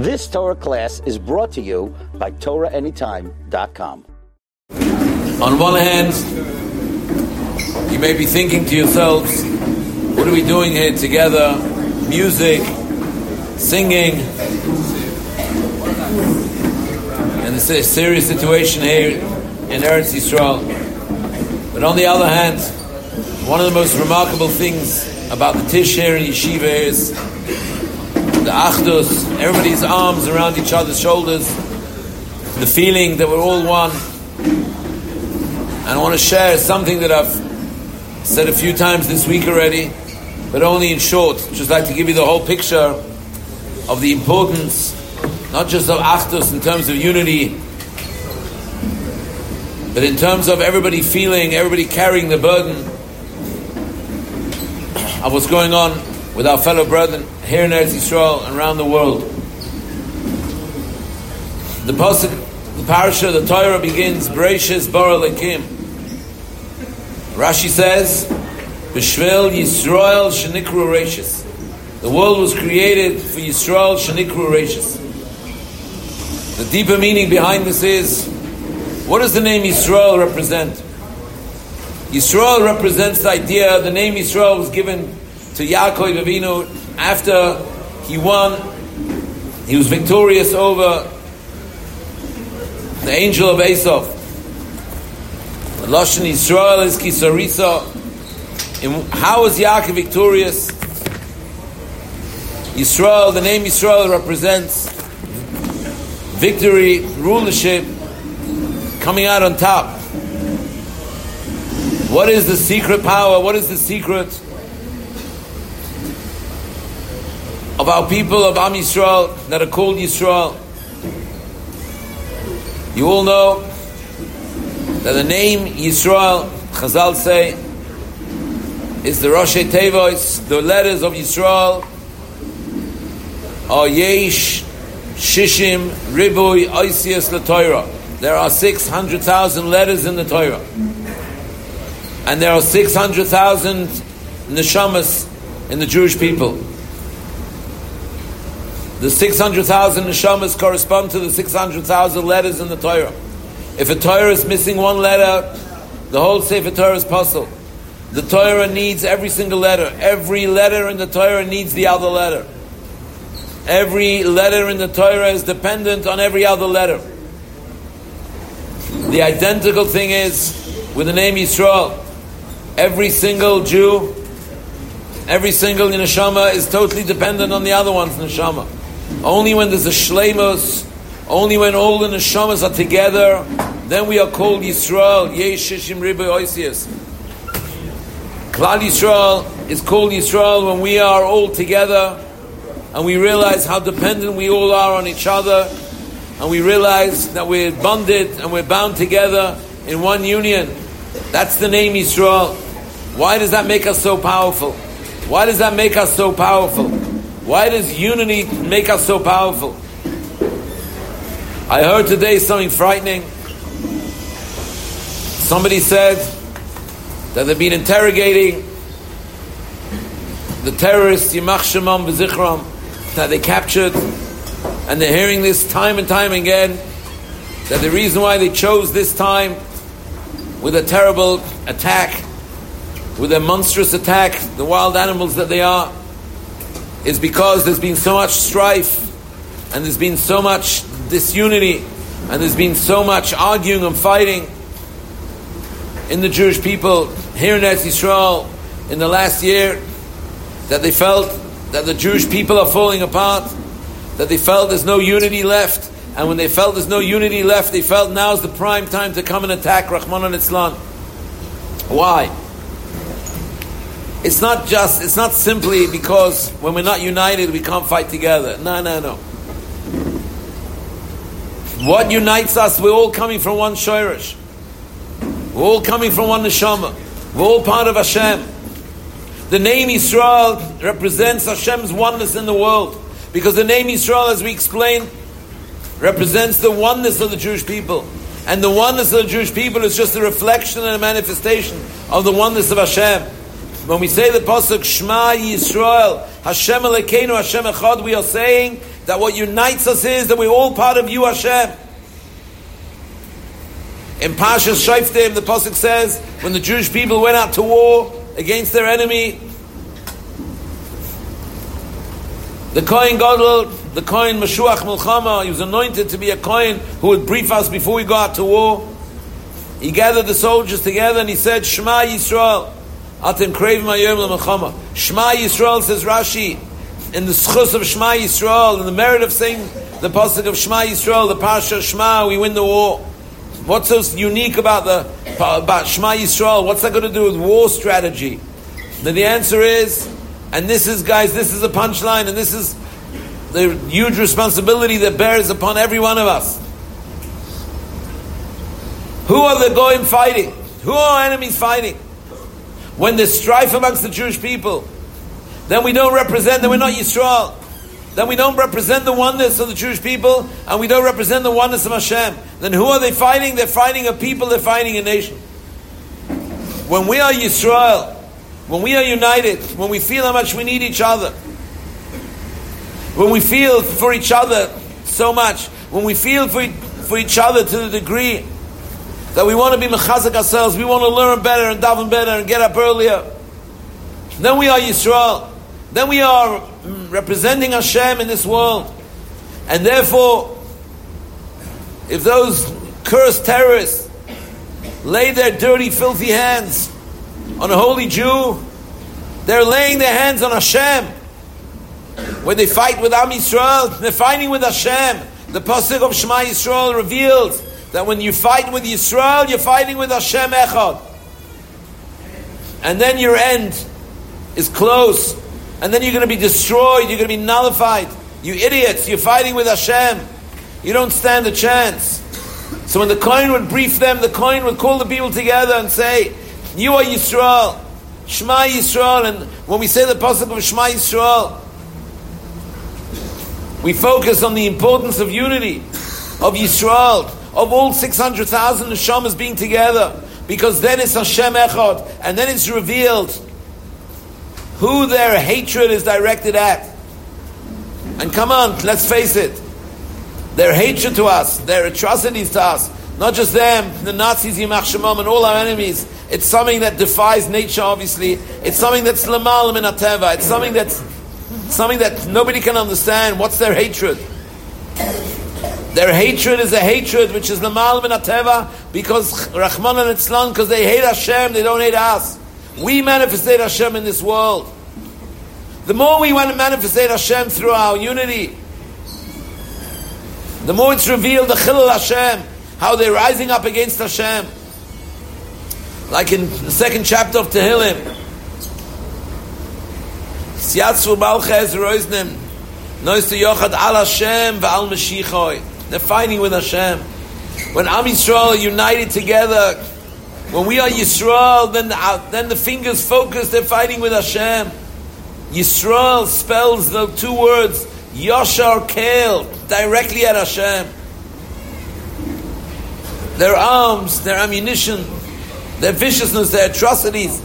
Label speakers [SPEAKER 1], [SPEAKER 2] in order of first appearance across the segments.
[SPEAKER 1] This Torah class is brought to you by TorahAnytime.com.
[SPEAKER 2] On one hand, you may be thinking to yourselves, what are we doing here together? Music, singing. And it's a serious situation here in Eretz Yisrael. But on the other hand, one of the most remarkable things about the Tish here in Yeshiva is the Achdus, everybody's arms around each other's shoulders, the feeling that we're all one. And I want to share something that I've said a few times this week already, but only in short. Just like to give you the whole picture of the importance, not just of Achdus in terms of unity, but in terms of everybody feeling, everybody carrying the burden of what's going on with our fellow brethren here in Eretz Yisrael and around the world. The pasuk, the parasha, the Torah begins Bereshis Bara Lekim. Rashi says, "B'shvel Yisrael shenikru reishis." The world was created for Yisrael shenikru reishis. The deeper meaning behind this is, what does the name Yisrael represent? Yisrael represents the idea. The name Yisrael was given to Yaakov Avinu after he won, he was victorious over the angel of Esav. Lashon Yisrael is Kisarisa. How was Yaakov victorious? Yisrael, the name Yisrael represents victory, rulership, coming out on top. What is the secret power? What is the secret of our people of Am Yisrael that are called Yisrael? You all know that the name Yisrael, Chazal say, is the Rosh Tevois, the letters of Yisrael are Yesh, Shishim, Ribui, Oisias, the Torah. There are 600,000 letters in the Torah. And there are 600,000 neshamas in the Jewish people. The 600,000 neshamas correspond to the 600,000 letters in the Torah. If a Torah is missing one letter, the whole Sefer Torah is puzzled. The Torah needs every single letter. Every letter in the Torah needs the other letter. Every letter in the Torah is dependent on every other letter. The identical thing is with the name Yisrael. Every single Jew, every single neshama is totally dependent on the other one's neshama. Only when there's a shleimus, only when all the neshamas are together, then we are called Yisrael. Yeshishim Ribe Oisias. Klal Yisrael is called Yisrael when we are all together and we realize how dependent we all are on each other and we realize that we're bonded and we're bound together in one union. That's the name Yisrael. Why does that make us so powerful? Why does that make us so powerful? Why does unity make us so powerful? I heard today something frightening. Somebody said that they've been interrogating the terrorists, Yimach Shemam B'Zichram, that they captured, and they're hearing this time and time again, that the reason why they chose this time with a terrible attack, with a monstrous attack, the wild animals that they are, is because there's been so much strife, and there's been so much disunity, and there's been so much arguing and fighting in the Jewish people here in Eretz Yisrael in the last year that they felt that the Jewish people are falling apart, that they felt there's no unity left, and when they felt there's no unity left, they felt now's the prime time to come and attack Rachmana litzlan. Why? It's not just, it's not simply because when we're not united, we can't fight together. No, no, no. What unites us, we're all coming from one Shoirish. We're all coming from one neshama. We're all part of Hashem. The name Israel represents Hashem's oneness in the world. Because the name Israel, as we explained, represents the oneness of the Jewish people. And the oneness of the Jewish people is just a reflection and a manifestation of the oneness of Hashem. When we say the pasuk Shema Yisrael, Hashem Elokeinu, Hashem Echad, we are saying that what unites us is that we're all part of you, Hashem. In Pashas Shoftim, the Pasuk says, when the Jewish people went out to war against their enemy, the Kohen Gadol, the Kohen Meshuach Mulchama, he was anointed to be a Kohen who would brief us before we go out to war. He gathered the soldiers together and he said, Shema Yisrael, Atem Krev Mayom L'Mechama. Shema Yisrael, says Rashi, in the schus of Shema Yisrael, in the merit of saying the pasuk of Shema Yisrael, the Parsha Shema, we win the war. What's so unique about the about Shema Yisrael? What's that going to do with war strategy? Then the answer is, and this is, guys, this is a punchline, and this is the huge responsibility that bears upon every one of us. Who are the going fighting? Who are enemies fighting? When there's strife amongst the Jewish people, then we don't represent, then we're not Yisrael. Then we don't represent the oneness of the Jewish people, and we don't represent the oneness of Hashem. Then who are they fighting? They're fighting a people, they're fighting a nation. When we are Yisrael, when we are united, when we feel how much we need each other, when we feel for each other so much, when we feel for, for each other to the degree that we want to be mechazik ourselves, we want to learn better and daven better and get up earlier, then we are Yisrael. Then we are mm, representing Hashem in this world. And therefore, if those cursed terrorists lay their dirty, filthy hands on a holy Jew, they're laying their hands on Hashem. When they fight with Am Yisrael, they're fighting with Hashem. The Pasuk of Shema Yisrael reveals that when you fight with Yisrael, you're fighting with Hashem Echad. And then your end is close and then you're going to be destroyed, you're going to be nullified. You idiots, you're fighting with Hashem. You don't stand a chance. So when the Kohen would brief them, the Kohen would call the people together and say, You are Yisrael, Shema Yisrael. And when we say the Pasuk of Shema Yisrael, we focus on the importance of unity, of Yisrael, of all 600,000 neshamas being together. Because then it's Hashem Echad, and then it's revealed who their hatred is directed at. And come on, let's face it. Their hatred to us, their atrocities to us, not just them, the Nazis, Yimach Shemam, and all our enemies. It's something that defies nature, obviously. It's something that's Lamal min Ateva. It's something that's something that nobody can understand. What's their hatred? Their hatred is a hatred which is Lamal min Ateva because Rachmana litzlan, because they hate Hashem, they don't hate us. We manifestate Hashem in this world. The more we want to manifestate Hashem through our unity, the more it's revealed the Chilul Hashem, how they're rising up against Hashem. Like in the second chapter of Tehillim, Nois Yochad Al Hashem. They're fighting with Hashem. When Am Yisrael are united together, when we are Yisrael, then the, uh, then the fingers focus, they're fighting with Hashem. Yisrael spells the two words, Yashar Kel, directly at Hashem. Their arms, their ammunition, their viciousness, their atrocities,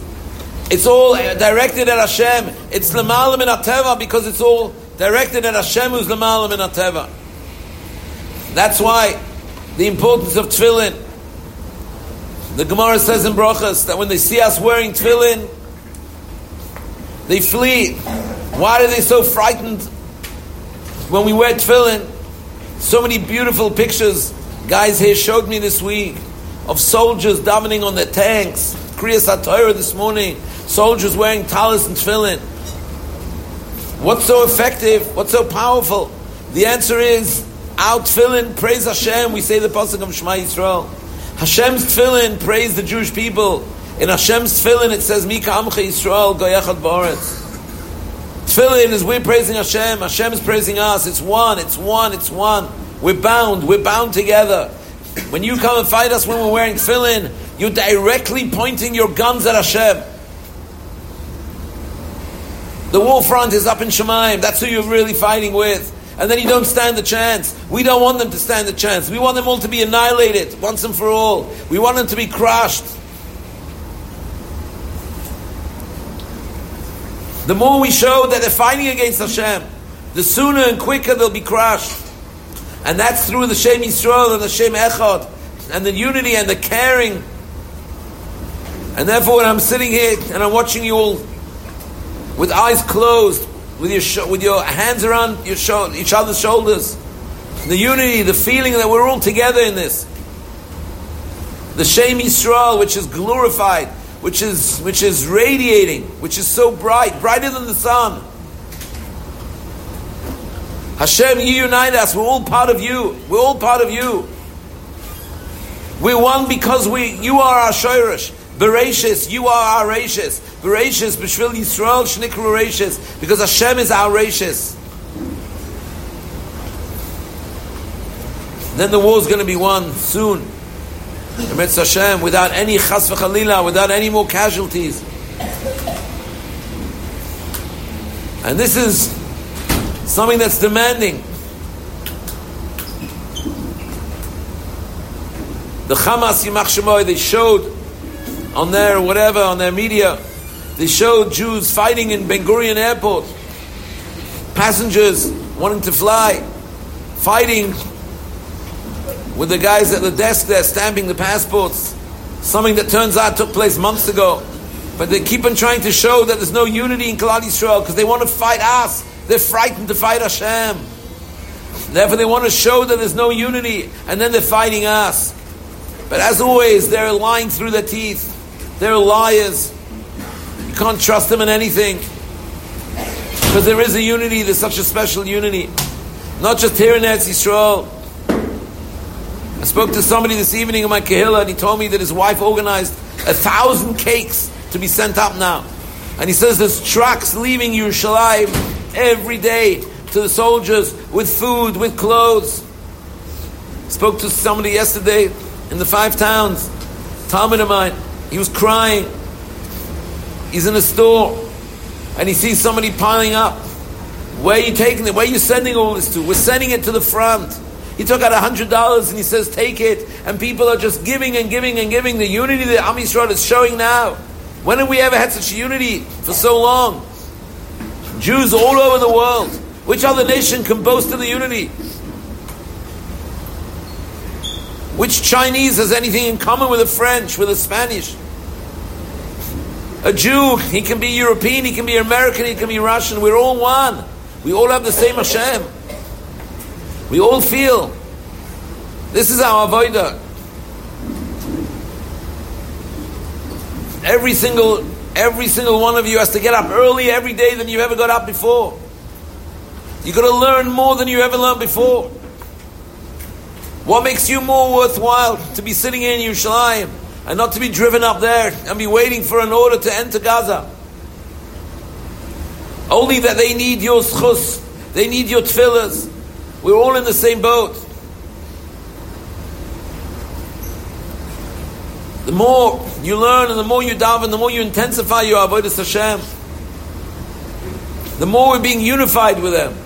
[SPEAKER 2] it's all directed at Hashem. It's Lamalim in Ateva because it's all directed at Hashem who's Lamalim in Ateva. That's why the importance of tefillin. The Gemara says in Brachas that when they see us wearing tefillin, they flee. Why are they so frightened when we wear tefillin? So many beautiful pictures guys here showed me this week of soldiers davening on their tanks. Kriyas HaTorah this morning, soldiers wearing talis and tefillin. What's so effective? What's so powerful? The answer is our tefillin, praise Hashem. We say the pasuk of Shema Yisrael. Hashem's tefillin praise the Jewish people. In Hashem's tefillin it says, Mika Amcha Yisrael Goyachad Ba'aretz. Tefillin is we're praising Hashem, Hashem is praising us. It's one, it's one, it's one. We're bound, we're bound together. When you come and fight us when we're wearing tefillin, you're directly pointing your guns at Hashem. The war front is up in Shemaim. That's who you're really fighting with and then you don't stand the chance. We don't want them to stand the chance. We want them all to be annihilated once and for all. We want them to be crushed. The more we show that they're fighting against Hashem, the sooner and quicker they'll be crushed. And that's through the Shem Yisrael and the Shem Echad, and the unity and the caring. And therefore, when I'm sitting here and I'm watching you all with eyes closed, with your, with your hands around your each other's shoulders, the unity, the feeling that we're all together in this. The Shem Yisrael, which is glorified, which is, which is radiating, which is so bright, brighter than the sun. Hashem, you unite us. We're all part of you. We're all part of you. We're one because we, you are our Shoirish. Bereshis, you are our Rashis. Bereshis, Bishvil Yisrael, Shnikru Rashis. Because Hashem is our Rashis. Then the war is going to be won soon. Emetz Hashem, without any chas v'chalila, without any more casualties. And this is something that's demanding. The Hamas Yimach they showed on their whatever, on their media, they showed Jews fighting in Ben Gurion airport. Passengers wanting to fly, fighting with the guys at the desk there stamping the passports. Something that turns out took place months ago. But they keep on trying to show that there's no unity in Klal Yisrael because they want to fight us. They're frightened to fight Hashem. Therefore, they want to show that there's no unity, and then they're fighting us. But as always, they're lying through their teeth. They're liars. You can't trust them in anything. Because there is a unity, there's such a special unity. Not just here in Eretz Yisrael, I spoke to somebody this evening in my kahila, and he told me that his wife organized a thousand cakes to be sent up now. And he says there's trucks leaving Yerushalayim every day to the soldiers with food, with clothes. Spoke to somebody yesterday in the five towns, talmid of mine. He was crying. He's in a store and he sees somebody piling up. Where are you taking it? Where are you sending all this to? We're sending it to the front. He took out a hundred dollars and he says, "Take it." And people are just giving and giving and giving. The unity that Am is showing now. When have we ever had such unity for so long? Jews all over the world. Which other nation can boast of the unity? Which Chinese has anything in common with a French, with a Spanish? A Jew, he can be European, he can be American, he can be Russian. We're all one. We all have the same Hashem. We all feel this is our avodah. Every single, every single one of you has to get up early every day than you ever got up before. You've got to learn more than you ever learned before. What makes you more worthwhile to be sitting in Yerushalayim and not to be driven up there and be waiting for an order to enter Gaza? Only that they need your schus, they need your tefillahs, we're all in the same boat. The more you learn and the more you daven, the more you intensify your avodas Hashem. The more we're being unified with them.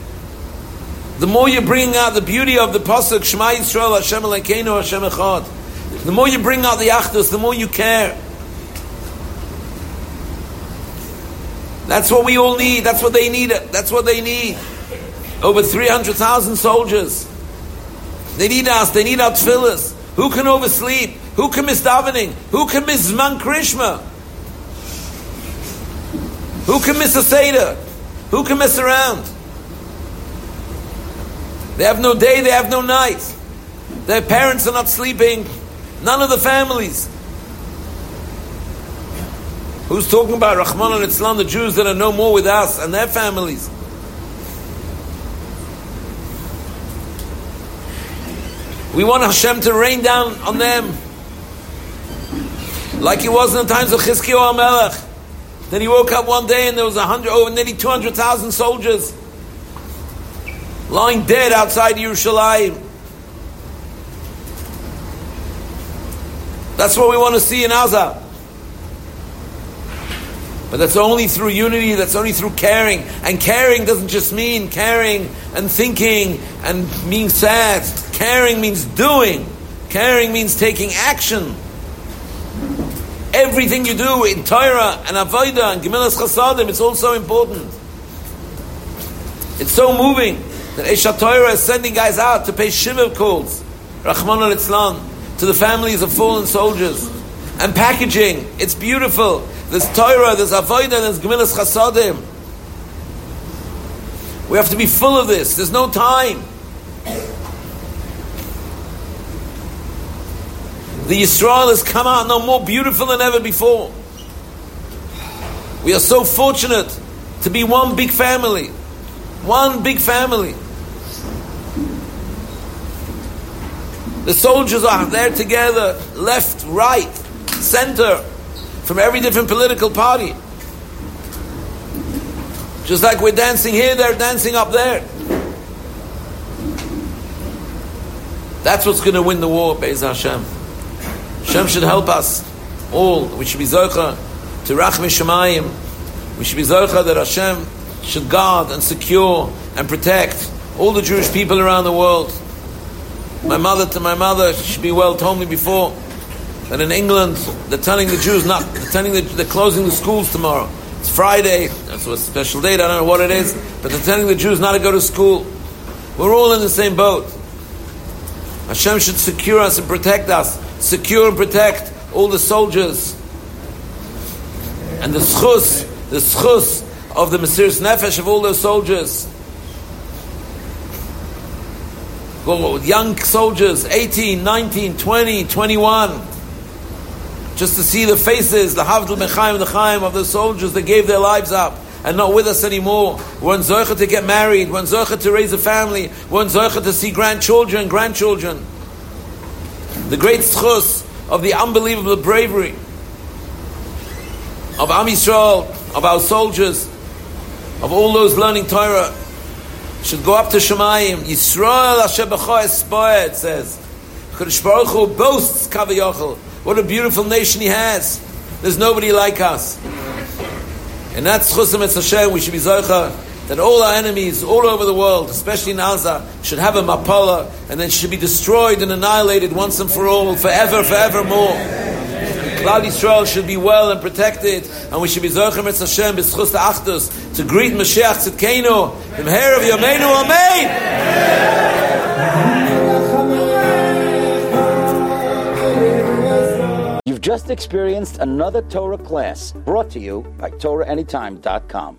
[SPEAKER 2] The more you're bringing out the beauty of the pasuk Shema Yisrael Hashem Elokeinu Hashem Echad. The more you bring out the achdus, the more you care. That's what we all need. That's what they need. That's what they need. Over 300,000 soldiers. They need us. They need our tefillahs. Who can oversleep? Who can miss davening? Who can miss Zman Krishma? Who can miss a Seder? Who can mess around? They have no day, they have no night. Their parents are not sleeping. None of the families. Who's talking about Rachmana litzlan, the Jews that are no more with us and their families? We want Hashem to rain down on them. Like it was in the times of Chizkiyahu HaMelech. Then he woke up one day and there was hundred, over nearly 200,000 soldiers lying dead outside Yerushalayim. That's what we want to see in Gaza. But that's only through unity, that's only through caring. And caring doesn't just mean caring and thinking and being sad. Caring means doing. Caring means taking action. Everything you do in Torah and Avodah and Gemilas Chasadim, it's also important. It's so moving that Aish HaTorah is sending guys out to pay shiva calls, Rachmana litzlan, to the families of fallen soldiers. And packaging, it's beautiful. There's Torah, there's Avodah, there's Gemilas Chasadim. We have to be full of this. There's no time. The Yisrael has come out no more beautiful than ever before. We are so fortunate to be one big family. One big family. The soldiers are there together, left, right, center, from every different political party. Just like we're dancing here, they're dancing up there. That's what's going to win the war, Be'ez Hashem. Hashem should help us all. We should be Zocha to Rachmi Shemayim. We should be Zocha that Hashem should guard and secure and protect all the Jewish people around the world. My mother to my mother, she should be well, told me before that in England they're telling the Jews not, they're telling the, they're closing the schools tomorrow. It's Friday, that's a special date, I don't know what it is, but they're telling the Jews not to go to school. We're all in the same boat. Hashem should secure us and protect us, secure and protect all the soldiers. And the schus, the schus of the Mesiris Nefesh of all those soldiers. Go young soldiers, 18, 19, 20, 21 just to see the faces, the Havdul Mechaim, the Chaim of the soldiers that gave their lives up and not with us anymore. We're to get married, we're to raise a family, we're to see grandchildren, grandchildren. The great schus of the unbelievable bravery of Am Yisrael, of our soldiers, of all those learning Torah, should go up to Shemayim. Yisrael Asher B'cho it says. Kodesh Baruch Hu boasts Kavayachal what a beautiful nation he has. There's nobody like us. And that's Chusam et Hashem. We should be Zocha that all our enemies all over the world, especially in Gaza, should have a mapala and then should be destroyed and annihilated once and for all, forever, forevermore. Klal Yisrael should be well and protected, and we should be Zochem et Hashem b'schus Achdus to greet Mashiach Tzidkenu, the Meher of Yameinu, Amen.
[SPEAKER 1] You've just experienced another Torah class brought to you by TorahAnytime.com.